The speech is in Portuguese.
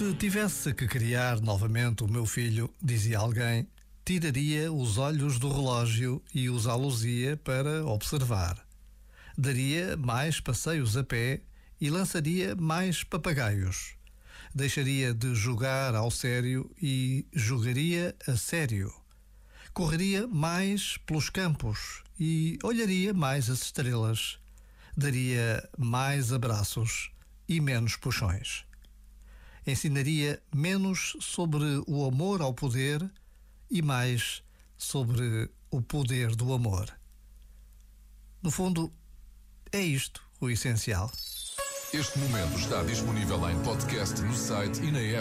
Se tivesse que criar novamente o meu filho, dizia alguém, tiraria os olhos do relógio e usá-los-ia para observar. Daria mais passeios a pé e lançaria mais papagaios. Deixaria de jogar ao sério e jogaria a sério. Correria mais pelos campos e olharia mais as estrelas. Daria mais abraços e menos puxões ensinaria menos sobre o amor ao poder e mais sobre o poder do amor. No fundo, é isto o essencial. Este momento está disponível em podcast no site e na app.